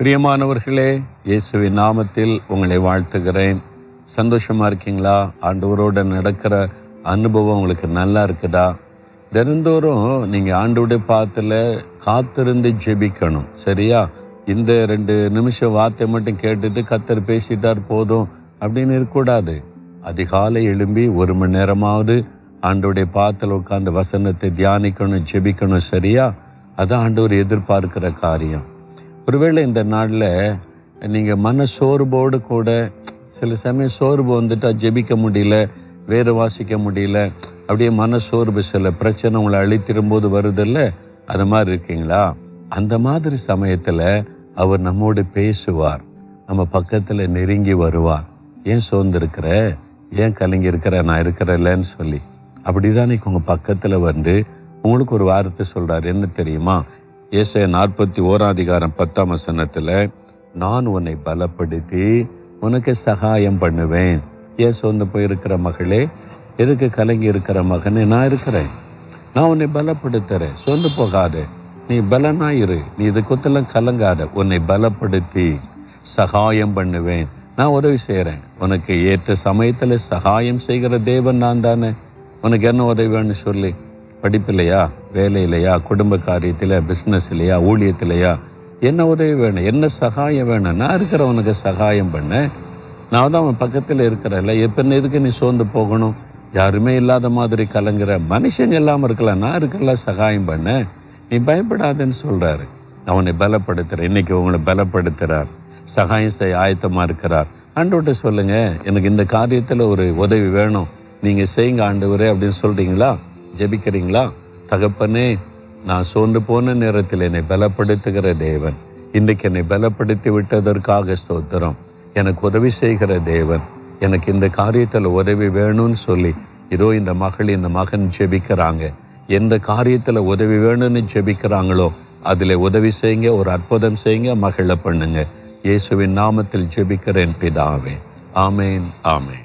பிரியமானவர்களே இயேசுவின் நாமத்தில் உங்களை வாழ்த்துகிறேன். சந்தோஷமாக இருக்கீங்களா? ஆண்டவரோட நடக்கிற அனுபவம் உங்களுக்கு நல்லா இருக்குதா? தினந்தோறும் நீங்கள் ஆண்டோடைய பாத்தில் காத்திருந்து ஜெபிக்கணும் சரியா? இந்த ரெண்டு நிமிஷம் வார்த்தை மட்டும் கேட்டுட்டு கத்தர் பேசிட்டார் போதும் அப்படின்னு இருக்கக்கூடாது. அதிகாலை எழும்பி ஒரு மணி நேரமாவது ஆண்டோடைய பாத்தில் உட்காந்து வசனத்தை தியானிக்கணும் ஜெபிக்கணும் சரியா? அதான் ஆண்டவர் எதிர்பார்க்கிற காரியம். ஒருவேளை இந்த நாளில் நீங்கள் மன சோர்வோடு கூட சில சமயம் சோர்வு வந்துட்டால் ஜெபிக்க முடியல வேறு வாசிக்க முடியல அப்படியே மன சோர்வு சில பிரச்சனை உங்களை அழித்திரும்போது வருதில்ல? அது மாதிரி இருக்கீங்களா? அந்த மாதிரி சமயத்தில் அவர் நம்மோடு பேசுவார். நம்ம பக்கத்தில் நெருங்கி வருவார். ஏன் சோர்ந்திருக்கிற? ஏன் கலங்கி இருக்கிற நான் இருக்கிறல்லன்னு சொல்லி. அப்படிதான் இன்னைக்கு உங்கள் பக்கத்தில் வந்து உங்களுக்கு ஒரு வார்த்தை சொல்கிறார் என்ன தெரியுமா? ஏசாயா நாற்பத்தி ஓராதிகாரம் பத்தாம் வசனத்தில் நான் உன்னை பலப்படுத்தி உனக்கு சகாயம் பண்ணுவேன். ஏன் சோர்ந்து போயிருக்கிற மகளே இருக்க கலங்கி இருக்கிற மகனே நான் இருக்கிறேன். நான் உன்னை பலப்படுத்துகிறேன் சொந்து போகாத. நீ பலனாயிரு நீ இது குத்தெல்லாம் கலங்காத. உன்னை பலப்படுத்தி சகாயம் பண்ணுவேன். நான் உதவி செய்கிறேன் உனக்கு ஏற்ற சமயத்தில் சகாயம் செய்கிற தேவன் நான் தானே. உனக்கு என்ன உதவி வேணும்னு சொல்லி. படிப்பில்லையா வேலையிலையா குடும்ப காரியத்தில் பிஸ்னஸ் இல்லையா ஊழியத்திலையா? என்ன உதவி வேணும்? என்ன சகாயம் வேணும்? நான் இருக்கிறவனுக்கு சகாயம் பண்ணேன் நான் தான் அவன் பக்கத்தில் இருக்கிறல்ல எப்போ எதுக்கு நீ சோர்ந்து போகணும்? யாருமே இல்லாத மாதிரி கலங்குற மனுஷன் இல்லாமல் இருக்கலாம் நான் இருக்கல சகாயம் பண்ணேன் நீ பயப்படாதேன்னு சொல்கிறாரு அவனை பலப்படுத்துகிற இன்னைக்கு உங்களை பலப்படுத்துகிறார் சகாயம் செய்ய ஆயத்தமாக இருக்கிறார். ஆண்டவர்கிட்ட சொல்லுங்க எனக்கு இந்த காரியத்தில் ஒரு உதவி வேணும். நீங்கள் செய்யுங்க ஆண்டவரே அப்படின்னு சொல்கிறீங்களா ஜெபிக்கிறீங்களா? தகப்பனே நான் சோர்ந்து போன நேரத்தில் என்னை பலப்படுத்துகிற தேவன். இன்றைக்கு என்னை பலப்படுத்தி விட்டதற்காக ஸ்தோத்திரம். எனக்கு உதவி செய்கிற தேவன். எனக்கு இந்த காரியத்தில் உதவி வேணும்னு சொல்லி இதோ இந்த மகள் இந்த மகன் ஜெபிக்கிறாங்க. எந்த காரியத்தில் உதவி வேணும்னு ஜெபிக்கிறாங்களோ அதில் உதவி செய்யுங்க ஒரு அற்புதம் செய்யுங்க மகளை பண்ணுங்க. இயேசுவின் நாமத்தில் ஜெபிக்கிறேன் பிதாவே. ஆமேன் ஆமேன்.